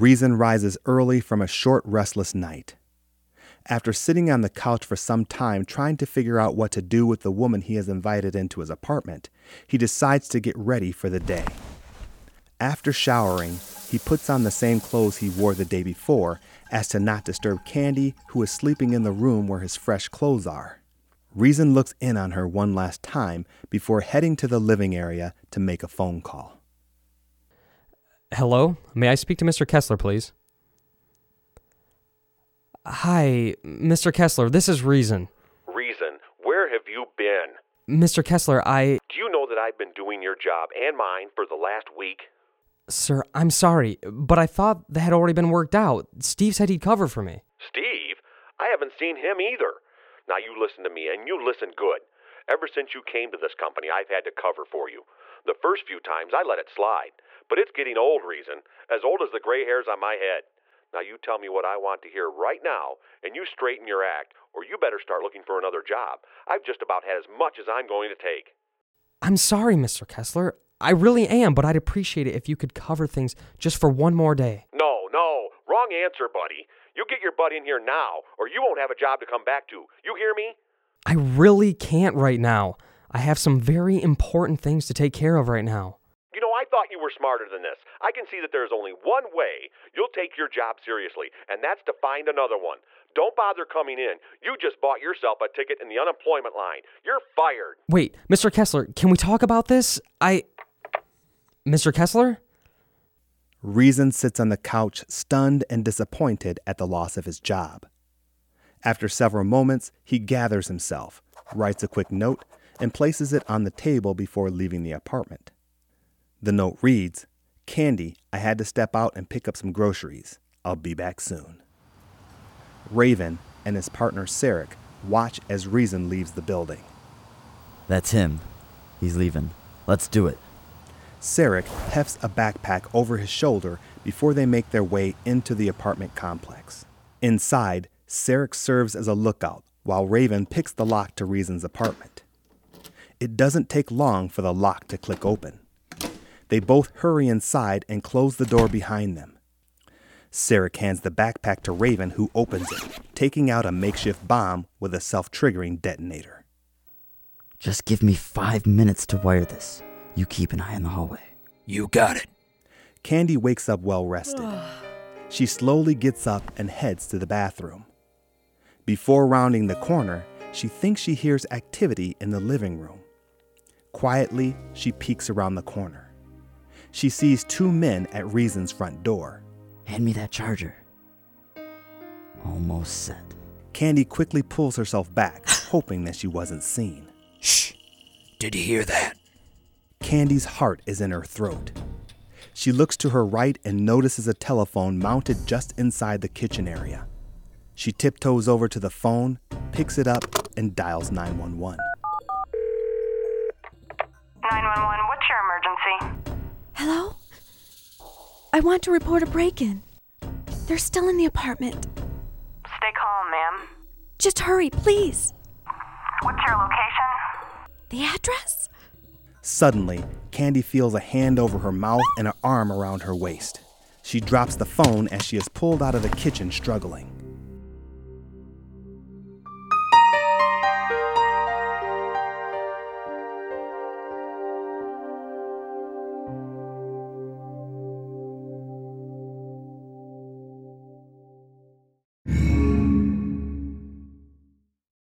Rezin rises early from a short, restless night. After sitting on the couch for some time trying to figure out what to do with the woman he has invited into his apartment, he decides to get ready for the day. After showering, he puts on the same clothes he wore the day before as to not disturb Candy, who is sleeping in the room where his fresh clothes are. Rezin looks in on her one last time before heading to the living area to make a phone call. Hello? May I speak to Mr. Kessler, please? Hi, Mr. Kessler, this is Rezin. Rezin, where have you been? Mr. Kessler, I. Do you know that I've been doing your job and mine for the last week? Sir, I'm sorry, but I thought that had already been worked out. Steve said he'd cover for me. Steve? I haven't seen him either. Now you listen to me, and you listen good. Ever since you came to this company, I've had to cover for you. The first few times, I let it slide. But it's getting old, Rezin. As old as the gray hairs on my head. Now you tell me what I want to hear right now, and you straighten your act, or you better start looking for another job. I've just about had as much as I'm going to take. I'm sorry, Mr. Kessler. I really am, but I'd appreciate it if you could cover things just for one more day. No, no, wrong answer, buddy. You get your butt in here now, or you won't have a job to come back to. You hear me? I really can't right now. I have some very important things to take care of right now. You know, I thought you were smarter than this. I can see that there's only one way you'll take your job seriously, and that's to find another one. Don't bother coming in. You just bought yourself a ticket in the unemployment line. You're fired. Wait, Mr. Kessler, can we talk about this? I. Mr. Kessler? Rezin sits on the couch, stunned and disappointed at the loss of his job. After several moments, he gathers himself, writes a quick note, and places it on the table before leaving the apartment. The note reads Candy, I had to step out and pick up some groceries. I'll be back soon. Raven and his partner Sarek watch as Rezin leaves the building. That's him. He's leaving. Let's do it. Sarek hefts a backpack over his shoulder before they make their way into the apartment complex. Inside, Sarek serves as a lookout while Raven picks the lock to Rezin's apartment. It doesn't take long for the lock to click open. They both hurry inside and close the door behind them. Sarek hands the backpack to Raven, who opens it, taking out a makeshift bomb with a self triggering detonator. Just give me five minutes to wire this. You keep an eye on the hallway. You got it. Candy wakes up well rested. she slowly gets up and heads to the bathroom. Before rounding the corner, she thinks she hears activity in the living room. Quietly, she peeks around the corner. She sees two men at Rezin's front door. Hand me that charger. Almost set. Candy quickly pulls herself back, hoping that she wasn't seen. Shh. Did you hear that? Candy's heart is in her throat. She looks to her right and notices a telephone mounted just inside the kitchen area. She tiptoes over to the phone, picks it up, and dials 911. 911, what's your emergency? Hello? I want to report a break in. They're still in the apartment. Stay calm, ma'am. Just hurry, please. What's your location? The address? Suddenly, Candy feels a hand over her mouth and an arm around her waist. She drops the phone as she is pulled out of the kitchen struggling.